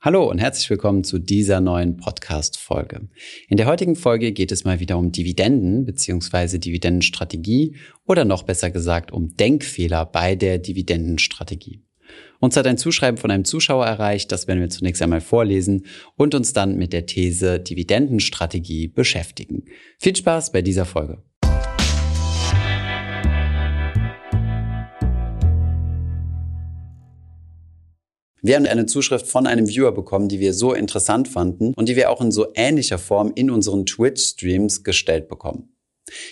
Hallo und herzlich willkommen zu dieser neuen Podcast-Folge. In der heutigen Folge geht es mal wieder um Dividenden bzw. Dividendenstrategie oder noch besser gesagt um Denkfehler bei der Dividendenstrategie. Uns hat ein Zuschreiben von einem Zuschauer erreicht, das werden wir zunächst einmal vorlesen und uns dann mit der These Dividendenstrategie beschäftigen. Viel Spaß bei dieser Folge. Wir haben eine Zuschrift von einem Viewer bekommen, die wir so interessant fanden und die wir auch in so ähnlicher Form in unseren Twitch-Streams gestellt bekommen.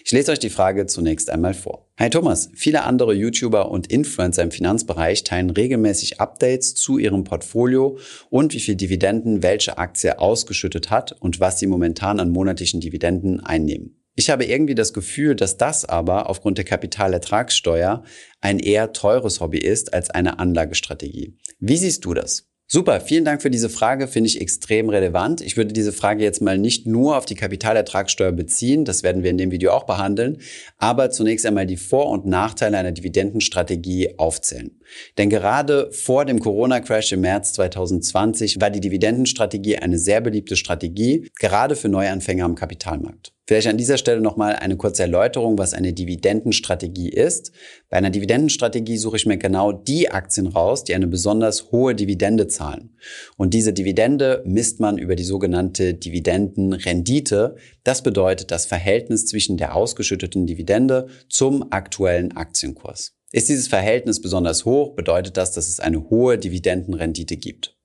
Ich lese euch die Frage zunächst einmal vor. Hi Thomas, viele andere YouTuber und Influencer im Finanzbereich teilen regelmäßig Updates zu ihrem Portfolio und wie viel Dividenden welche Aktie ausgeschüttet hat und was sie momentan an monatlichen Dividenden einnehmen. Ich habe irgendwie das Gefühl, dass das aber aufgrund der Kapitalertragssteuer ein eher teures Hobby ist als eine Anlagestrategie. Wie siehst du das? Super, vielen Dank für diese Frage, finde ich extrem relevant. Ich würde diese Frage jetzt mal nicht nur auf die Kapitalertragssteuer beziehen, das werden wir in dem Video auch behandeln, aber zunächst einmal die Vor- und Nachteile einer Dividendenstrategie aufzählen. Denn gerade vor dem Corona-Crash im März 2020 war die Dividendenstrategie eine sehr beliebte Strategie, gerade für Neuanfänger am Kapitalmarkt. Vielleicht an dieser Stelle nochmal eine kurze Erläuterung, was eine Dividendenstrategie ist. Bei einer Dividendenstrategie suche ich mir genau die Aktien raus, die eine besonders hohe Dividende zahlen. Und diese Dividende misst man über die sogenannte Dividendenrendite. Das bedeutet das Verhältnis zwischen der ausgeschütteten Dividende zum aktuellen Aktienkurs. Ist dieses Verhältnis besonders hoch, bedeutet das, dass es eine hohe Dividendenrendite gibt.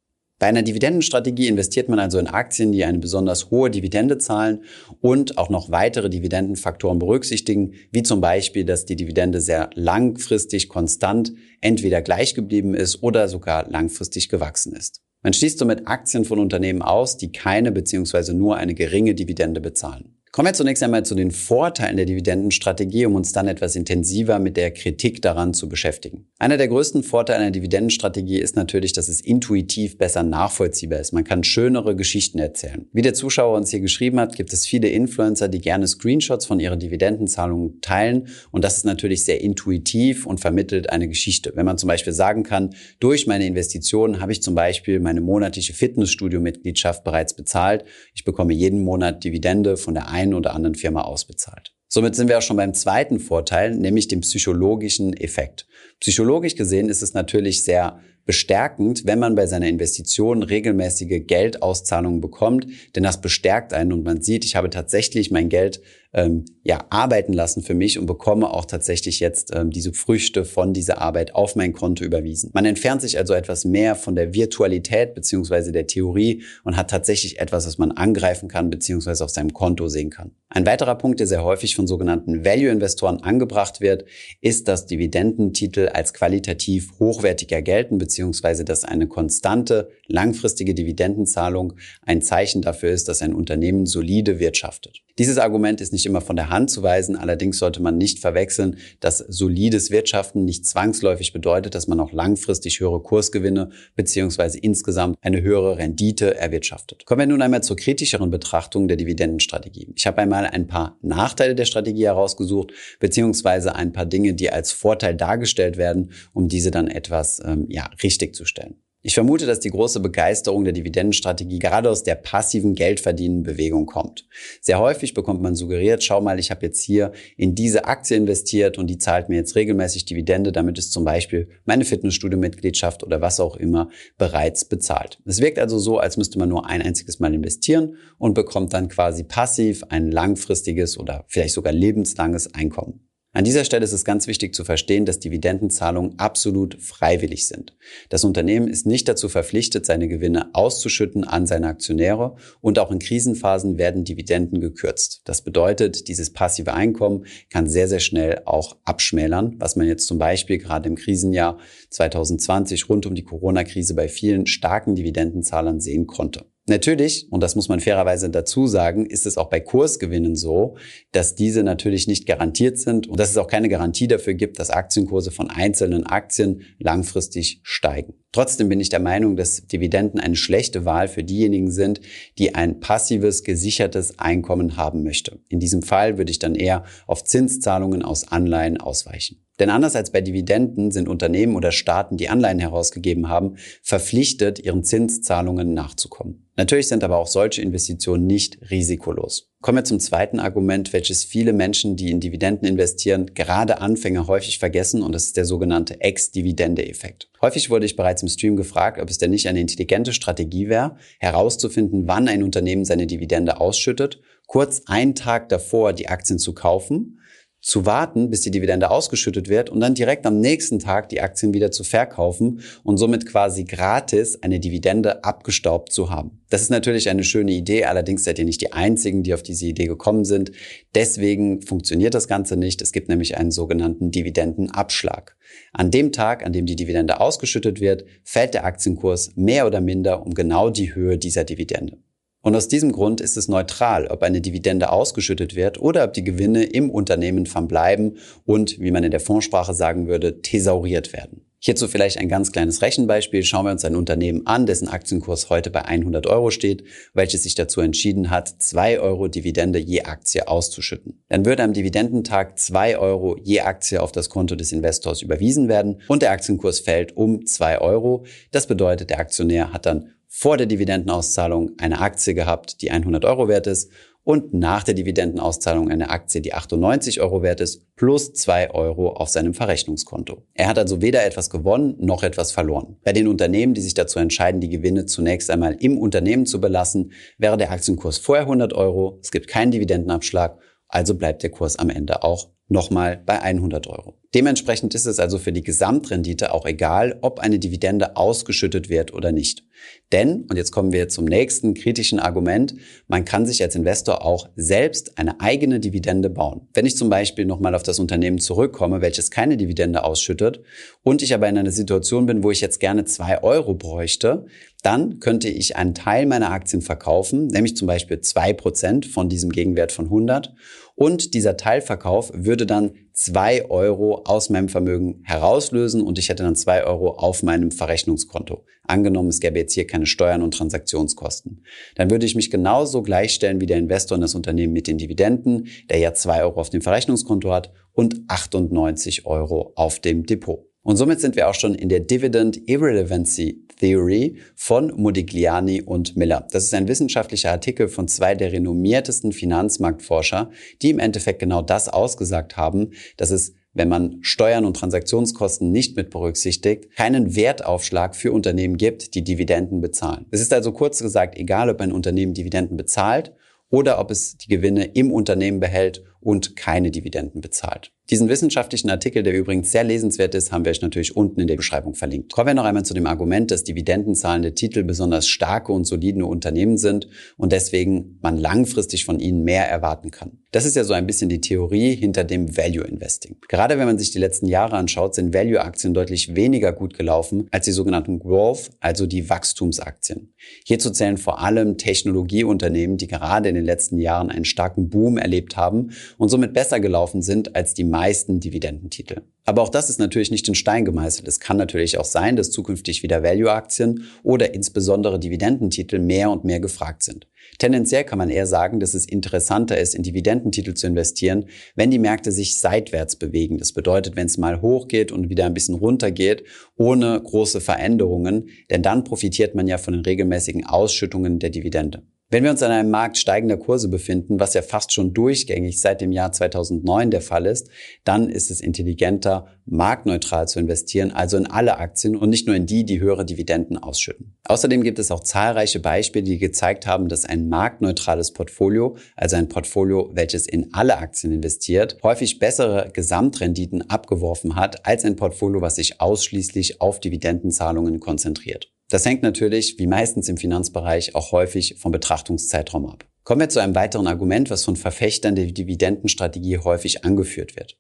Bei einer Dividendenstrategie investiert man also in Aktien, die eine besonders hohe Dividende zahlen und auch noch weitere Dividendenfaktoren berücksichtigen, wie zum Beispiel, dass die Dividende sehr langfristig konstant entweder gleich geblieben ist oder sogar langfristig gewachsen ist. Man schließt somit Aktien von Unternehmen aus, die keine bzw. nur eine geringe Dividende bezahlen. Kommen wir zunächst einmal zu den Vorteilen der Dividendenstrategie, um uns dann etwas intensiver mit der Kritik daran zu beschäftigen. Einer der größten Vorteile einer Dividendenstrategie ist natürlich, dass es intuitiv besser nachvollziehbar ist. Man kann schönere Geschichten erzählen. Wie der Zuschauer uns hier geschrieben hat, gibt es viele Influencer, die gerne Screenshots von ihren Dividendenzahlungen teilen. Und das ist natürlich sehr intuitiv und vermittelt eine Geschichte. Wenn man zum Beispiel sagen kann, durch meine Investitionen habe ich zum Beispiel meine monatliche Fitnessstudio-Mitgliedschaft bereits bezahlt. Ich bekomme jeden Monat Dividende von der einen oder anderen Firma ausbezahlt. Somit sind wir auch schon beim zweiten Vorteil, nämlich dem psychologischen Effekt. Psychologisch gesehen ist es natürlich sehr bestärkend, wenn man bei seiner Investition regelmäßige Geldauszahlungen bekommt, denn das bestärkt einen und man sieht, ich habe tatsächlich mein Geld ähm, ja arbeiten lassen für mich und bekomme auch tatsächlich jetzt ähm, diese Früchte von dieser Arbeit auf mein Konto überwiesen. Man entfernt sich also etwas mehr von der Virtualität beziehungsweise der Theorie und hat tatsächlich etwas, was man angreifen kann beziehungsweise auf seinem Konto sehen kann. Ein weiterer Punkt, der sehr häufig von sogenannten Value-Investoren angebracht wird, ist, dass Dividendentitel als qualitativ hochwertiger gelten beziehungsweise dass eine konstante langfristige Dividendenzahlung ein Zeichen dafür ist, dass ein Unternehmen solide wirtschaftet. Dieses Argument ist nicht immer von der Hand zu weisen, allerdings sollte man nicht verwechseln, dass solides Wirtschaften nicht zwangsläufig bedeutet, dass man auch langfristig höhere Kursgewinne beziehungsweise insgesamt eine höhere Rendite erwirtschaftet. Kommen wir nun einmal zur kritischeren Betrachtung der Dividendenstrategie. Ich habe einmal ein paar Nachteile der Strategie herausgesucht, beziehungsweise ein paar Dinge, die als Vorteil dargestellt werden, um diese dann etwas ähm, ja, richtig zu stellen. Ich vermute, dass die große Begeisterung der Dividendenstrategie gerade aus der passiven Geldverdienen-Bewegung kommt. Sehr häufig bekommt man suggeriert, schau mal, ich habe jetzt hier in diese Aktie investiert und die zahlt mir jetzt regelmäßig Dividende, damit ist zum Beispiel meine Fitnessstudio-Mitgliedschaft oder was auch immer bereits bezahlt. Es wirkt also so, als müsste man nur ein einziges Mal investieren und bekommt dann quasi passiv ein langfristiges oder vielleicht sogar lebenslanges Einkommen. An dieser Stelle ist es ganz wichtig zu verstehen, dass Dividendenzahlungen absolut freiwillig sind. Das Unternehmen ist nicht dazu verpflichtet, seine Gewinne auszuschütten an seine Aktionäre und auch in Krisenphasen werden Dividenden gekürzt. Das bedeutet, dieses passive Einkommen kann sehr, sehr schnell auch abschmälern, was man jetzt zum Beispiel gerade im Krisenjahr 2020 rund um die Corona-Krise bei vielen starken Dividendenzahlern sehen konnte. Natürlich, und das muss man fairerweise dazu sagen, ist es auch bei Kursgewinnen so, dass diese natürlich nicht garantiert sind und dass es auch keine Garantie dafür gibt, dass Aktienkurse von einzelnen Aktien langfristig steigen. Trotzdem bin ich der Meinung, dass Dividenden eine schlechte Wahl für diejenigen sind, die ein passives, gesichertes Einkommen haben möchte. In diesem Fall würde ich dann eher auf Zinszahlungen aus Anleihen ausweichen. Denn anders als bei Dividenden sind Unternehmen oder Staaten, die Anleihen herausgegeben haben, verpflichtet, ihren Zinszahlungen nachzukommen. Natürlich sind aber auch solche Investitionen nicht risikolos. Kommen wir zum zweiten Argument, welches viele Menschen, die in Dividenden investieren, gerade Anfänger häufig vergessen und das ist der sogenannte Ex-Dividende-Effekt. Häufig wurde ich bereits im Stream gefragt, ob es denn nicht eine intelligente Strategie wäre, herauszufinden, wann ein Unternehmen seine Dividende ausschüttet, kurz einen Tag davor die Aktien zu kaufen zu warten, bis die Dividende ausgeschüttet wird und dann direkt am nächsten Tag die Aktien wieder zu verkaufen und somit quasi gratis eine Dividende abgestaubt zu haben. Das ist natürlich eine schöne Idee, allerdings seid ihr nicht die Einzigen, die auf diese Idee gekommen sind. Deswegen funktioniert das Ganze nicht. Es gibt nämlich einen sogenannten Dividendenabschlag. An dem Tag, an dem die Dividende ausgeschüttet wird, fällt der Aktienkurs mehr oder minder um genau die Höhe dieser Dividende. Und aus diesem Grund ist es neutral, ob eine Dividende ausgeschüttet wird oder ob die Gewinne im Unternehmen verbleiben und, wie man in der Fondssprache sagen würde, thesauriert werden. Hierzu vielleicht ein ganz kleines Rechenbeispiel. Schauen wir uns ein Unternehmen an, dessen Aktienkurs heute bei 100 Euro steht, welches sich dazu entschieden hat, 2 Euro Dividende je Aktie auszuschütten. Dann würde am Dividendentag 2 Euro je Aktie auf das Konto des Investors überwiesen werden und der Aktienkurs fällt um 2 Euro. Das bedeutet, der Aktionär hat dann vor der Dividendenauszahlung eine Aktie gehabt, die 100 Euro wert ist und nach der Dividendenauszahlung eine Aktie, die 98 Euro wert ist, plus 2 Euro auf seinem Verrechnungskonto. Er hat also weder etwas gewonnen noch etwas verloren. Bei den Unternehmen, die sich dazu entscheiden, die Gewinne zunächst einmal im Unternehmen zu belassen, wäre der Aktienkurs vorher 100 Euro, es gibt keinen Dividendenabschlag, also bleibt der Kurs am Ende auch nochmal bei 100 Euro. Dementsprechend ist es also für die Gesamtrendite auch egal, ob eine Dividende ausgeschüttet wird oder nicht. Denn, und jetzt kommen wir zum nächsten kritischen Argument, man kann sich als Investor auch selbst eine eigene Dividende bauen. Wenn ich zum Beispiel nochmal auf das Unternehmen zurückkomme, welches keine Dividende ausschüttet, und ich aber in einer Situation bin, wo ich jetzt gerne zwei Euro bräuchte, dann könnte ich einen Teil meiner Aktien verkaufen, nämlich zum Beispiel zwei Prozent von diesem Gegenwert von 100. Und dieser Teilverkauf würde dann zwei Euro aus meinem Vermögen herauslösen und ich hätte dann zwei Euro auf meinem Verrechnungskonto. Angenommen, es gäbe jetzt hier keine Steuern und Transaktionskosten. Dann würde ich mich genauso gleichstellen wie der Investor in das Unternehmen mit den Dividenden, der ja zwei Euro auf dem Verrechnungskonto hat und 98 Euro auf dem Depot. Und somit sind wir auch schon in der Dividend Irrelevancy Theory von Modigliani und Miller. Das ist ein wissenschaftlicher Artikel von zwei der renommiertesten Finanzmarktforscher, die im Endeffekt genau das ausgesagt haben, dass es wenn man Steuern und Transaktionskosten nicht mit berücksichtigt, keinen Wertaufschlag für Unternehmen gibt, die Dividenden bezahlen. Es ist also kurz gesagt egal, ob ein Unternehmen Dividenden bezahlt oder ob es die Gewinne im Unternehmen behält und keine Dividenden bezahlt. Diesen wissenschaftlichen Artikel, der übrigens sehr lesenswert ist, haben wir euch natürlich unten in der Beschreibung verlinkt. Kommen wir noch einmal zu dem Argument, dass dividendenzahlende Titel besonders starke und solide Unternehmen sind und deswegen man langfristig von ihnen mehr erwarten kann. Das ist ja so ein bisschen die Theorie hinter dem Value Investing. Gerade wenn man sich die letzten Jahre anschaut, sind Value-Aktien deutlich weniger gut gelaufen als die sogenannten Growth, also die Wachstumsaktien. Hierzu zählen vor allem Technologieunternehmen, die gerade in den letzten Jahren einen starken Boom erlebt haben und somit besser gelaufen sind als die meisten Dividendentitel. Aber auch das ist natürlich nicht in Stein gemeißelt. Es kann natürlich auch sein, dass zukünftig wieder Value-Aktien oder insbesondere Dividendentitel mehr und mehr gefragt sind. Tendenziell kann man eher sagen, dass es interessanter ist, in Dividendentitel zu investieren, wenn die Märkte sich seitwärts bewegen. Das bedeutet, wenn es mal hochgeht und wieder ein bisschen runtergeht, ohne große Veränderungen, denn dann profitiert man ja von den regelmäßigen Ausschüttungen der Dividende. Wenn wir uns an einem Markt steigender Kurse befinden, was ja fast schon durchgängig seit dem Jahr 2009 der Fall ist, dann ist es intelligenter, marktneutral zu investieren, also in alle Aktien und nicht nur in die, die höhere Dividenden ausschütten. Außerdem gibt es auch zahlreiche Beispiele, die gezeigt haben, dass ein marktneutrales Portfolio, also ein Portfolio, welches in alle Aktien investiert, häufig bessere Gesamtrenditen abgeworfen hat als ein Portfolio, was sich ausschließlich auf Dividendenzahlungen konzentriert. Das hängt natürlich, wie meistens im Finanzbereich, auch häufig vom Betrachtungszeitraum ab. Kommen wir zu einem weiteren Argument, was von Verfechtern der Dividendenstrategie häufig angeführt wird.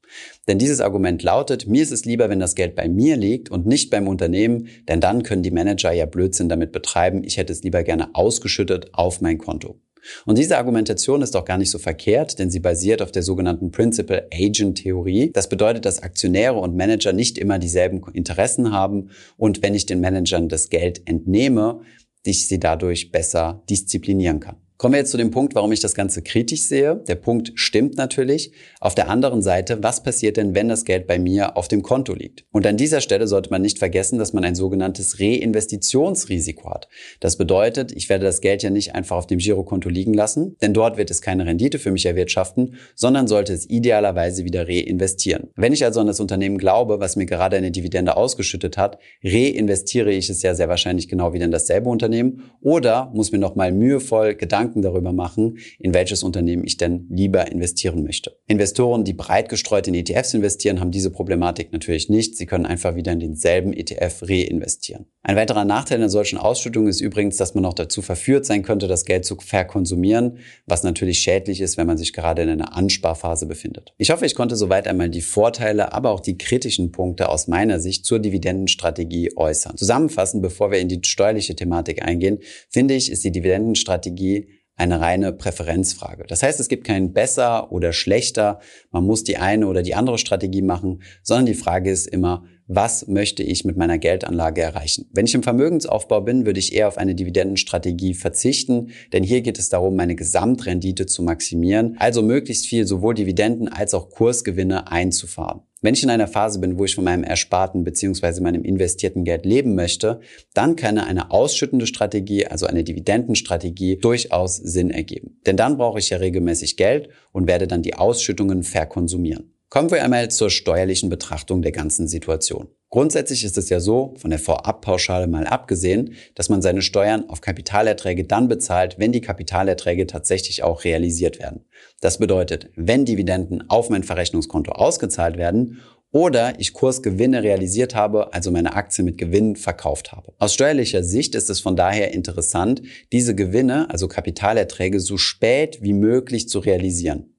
Denn dieses Argument lautet, mir ist es lieber, wenn das Geld bei mir liegt und nicht beim Unternehmen, denn dann können die Manager ja Blödsinn damit betreiben, ich hätte es lieber gerne ausgeschüttet auf mein Konto. Und diese Argumentation ist auch gar nicht so verkehrt, denn sie basiert auf der sogenannten Principal Agent Theorie. Das bedeutet, dass Aktionäre und Manager nicht immer dieselben Interessen haben und wenn ich den Managern das Geld entnehme, ich sie dadurch besser disziplinieren kann. Kommen wir jetzt zu dem Punkt, warum ich das Ganze kritisch sehe. Der Punkt stimmt natürlich. Auf der anderen Seite, was passiert denn, wenn das Geld bei mir auf dem Konto liegt? Und an dieser Stelle sollte man nicht vergessen, dass man ein sogenanntes Reinvestitionsrisiko hat. Das bedeutet, ich werde das Geld ja nicht einfach auf dem Girokonto liegen lassen, denn dort wird es keine Rendite für mich erwirtschaften, sondern sollte es idealerweise wieder reinvestieren. Wenn ich also an das Unternehmen glaube, was mir gerade eine Dividende ausgeschüttet hat, reinvestiere ich es ja sehr wahrscheinlich genau wieder in dasselbe Unternehmen oder muss mir nochmal mühevoll Gedanken Gedanken darüber machen, in welches Unternehmen ich denn lieber investieren möchte. Investoren, die breit gestreut in ETFs investieren, haben diese Problematik natürlich nicht. Sie können einfach wieder in denselben ETF reinvestieren. Ein weiterer Nachteil einer solchen Ausschüttung ist übrigens, dass man noch dazu verführt sein könnte, das Geld zu verkonsumieren, was natürlich schädlich ist, wenn man sich gerade in einer Ansparphase befindet. Ich hoffe, ich konnte soweit einmal die Vorteile, aber auch die kritischen Punkte aus meiner Sicht zur Dividendenstrategie äußern. Zusammenfassend, bevor wir in die steuerliche Thematik eingehen, finde ich, ist die Dividendenstrategie eine reine Präferenzfrage. Das heißt, es gibt kein besser oder schlechter, man muss die eine oder die andere Strategie machen, sondern die Frage ist immer, was möchte ich mit meiner Geldanlage erreichen? Wenn ich im Vermögensaufbau bin, würde ich eher auf eine Dividendenstrategie verzichten, denn hier geht es darum, meine Gesamtrendite zu maximieren, also möglichst viel sowohl Dividenden als auch Kursgewinne einzufahren. Wenn ich in einer Phase bin, wo ich von meinem ersparten bzw. meinem investierten Geld leben möchte, dann kann eine ausschüttende Strategie, also eine Dividendenstrategie, durchaus Sinn ergeben. Denn dann brauche ich ja regelmäßig Geld und werde dann die Ausschüttungen verkonsumieren. Kommen wir einmal zur steuerlichen Betrachtung der ganzen Situation. Grundsätzlich ist es ja so, von der Vorabpauschale mal abgesehen, dass man seine Steuern auf Kapitalerträge dann bezahlt, wenn die Kapitalerträge tatsächlich auch realisiert werden. Das bedeutet, wenn Dividenden auf mein Verrechnungskonto ausgezahlt werden oder ich Kursgewinne realisiert habe, also meine Aktie mit Gewinn verkauft habe. Aus steuerlicher Sicht ist es von daher interessant, diese Gewinne, also Kapitalerträge, so spät wie möglich zu realisieren.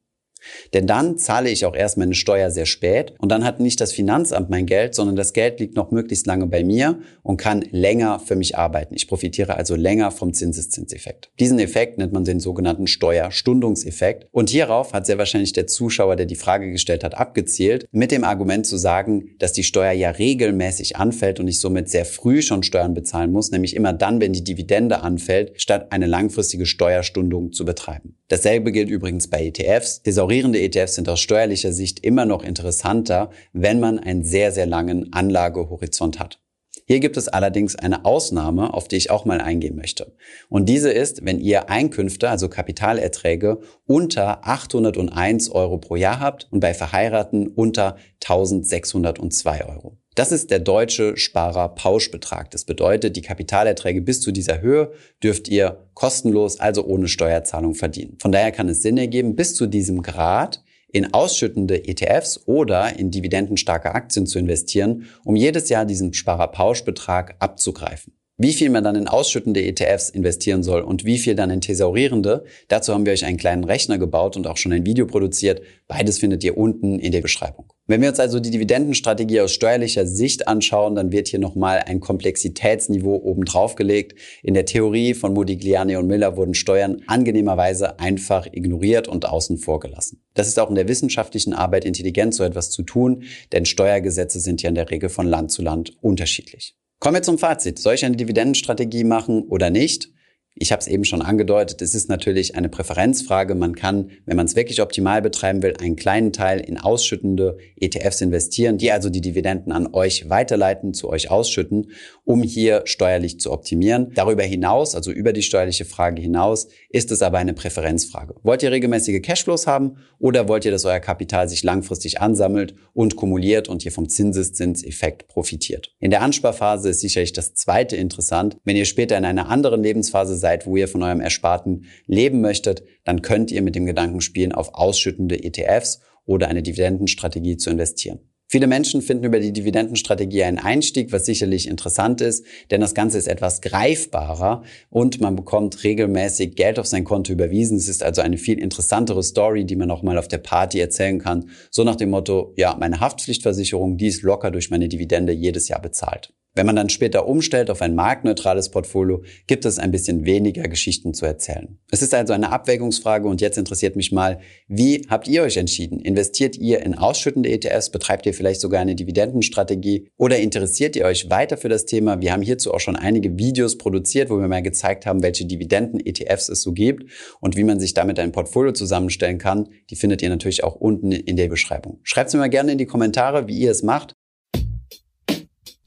Denn dann zahle ich auch erst meine Steuer sehr spät und dann hat nicht das Finanzamt mein Geld, sondern das Geld liegt noch möglichst lange bei mir und kann länger für mich arbeiten. Ich profitiere also länger vom Zinseszinseffekt. Diesen Effekt nennt man den sogenannten Steuerstundungseffekt und hierauf hat sehr wahrscheinlich der Zuschauer, der die Frage gestellt hat, abgezielt, mit dem Argument zu sagen, dass die Steuer ja regelmäßig anfällt und ich somit sehr früh schon Steuern bezahlen muss, nämlich immer dann, wenn die Dividende anfällt, statt eine langfristige Steuerstundung zu betreiben. Dasselbe gilt übrigens bei ETFs. Thesaurierende ETFs sind aus steuerlicher Sicht immer noch interessanter, wenn man einen sehr, sehr langen Anlagehorizont hat. Hier gibt es allerdings eine Ausnahme, auf die ich auch mal eingehen möchte. Und diese ist, wenn ihr Einkünfte, also Kapitalerträge, unter 801 Euro pro Jahr habt und bei Verheiraten unter 1602 Euro. Das ist der deutsche Sparer-Pauschbetrag. Das bedeutet, die Kapitalerträge bis zu dieser Höhe dürft ihr kostenlos, also ohne Steuerzahlung verdienen. Von daher kann es Sinn ergeben, bis zu diesem Grad in ausschüttende ETFs oder in dividendenstarke Aktien zu investieren, um jedes Jahr diesen Sparer-Pauschbetrag abzugreifen. Wie viel man dann in ausschüttende ETFs investieren soll und wie viel dann in thesaurierende, dazu haben wir euch einen kleinen Rechner gebaut und auch schon ein Video produziert. Beides findet ihr unten in der Beschreibung. Wenn wir uns also die Dividendenstrategie aus steuerlicher Sicht anschauen, dann wird hier nochmal ein Komplexitätsniveau obendrauf gelegt. In der Theorie von Modigliani und Miller wurden Steuern angenehmerweise einfach ignoriert und außen vor gelassen. Das ist auch in der wissenschaftlichen Arbeit intelligent, so etwas zu tun, denn Steuergesetze sind ja in der Regel von Land zu Land unterschiedlich. Kommen wir zum Fazit. Soll ich eine Dividendenstrategie machen oder nicht? Ich habe es eben schon angedeutet, es ist natürlich eine Präferenzfrage. Man kann, wenn man es wirklich optimal betreiben will, einen kleinen Teil in ausschüttende ETFs investieren, die also die Dividenden an euch weiterleiten, zu euch ausschütten, um hier steuerlich zu optimieren. Darüber hinaus, also über die steuerliche Frage hinaus, ist es aber eine Präferenzfrage. Wollt ihr regelmäßige Cashflows haben oder wollt ihr, dass euer Kapital sich langfristig ansammelt und kumuliert und ihr vom Zinseszinseffekt profitiert? In der Ansparphase ist sicherlich das zweite interessant. Wenn ihr später in einer anderen Lebensphase seid, wo ihr von eurem Ersparten leben möchtet, dann könnt ihr mit dem Gedanken spielen, auf ausschüttende ETFs oder eine Dividendenstrategie zu investieren. Viele Menschen finden über die Dividendenstrategie einen Einstieg, was sicherlich interessant ist, denn das Ganze ist etwas greifbarer und man bekommt regelmäßig Geld auf sein Konto überwiesen. Es ist also eine viel interessantere Story, die man auch mal auf der Party erzählen kann. So nach dem Motto, ja, meine Haftpflichtversicherung, die ist locker durch meine Dividende jedes Jahr bezahlt. Wenn man dann später umstellt auf ein marktneutrales Portfolio, gibt es ein bisschen weniger Geschichten zu erzählen. Es ist also eine Abwägungsfrage und jetzt interessiert mich mal, wie habt ihr euch entschieden? Investiert ihr in ausschüttende ETFs? Betreibt ihr vielleicht sogar eine Dividendenstrategie? Oder interessiert ihr euch weiter für das Thema? Wir haben hierzu auch schon einige Videos produziert, wo wir mal gezeigt haben, welche Dividenden-ETFs es so gibt und wie man sich damit ein Portfolio zusammenstellen kann. Die findet ihr natürlich auch unten in der Beschreibung. Schreibt es mir mal gerne in die Kommentare, wie ihr es macht.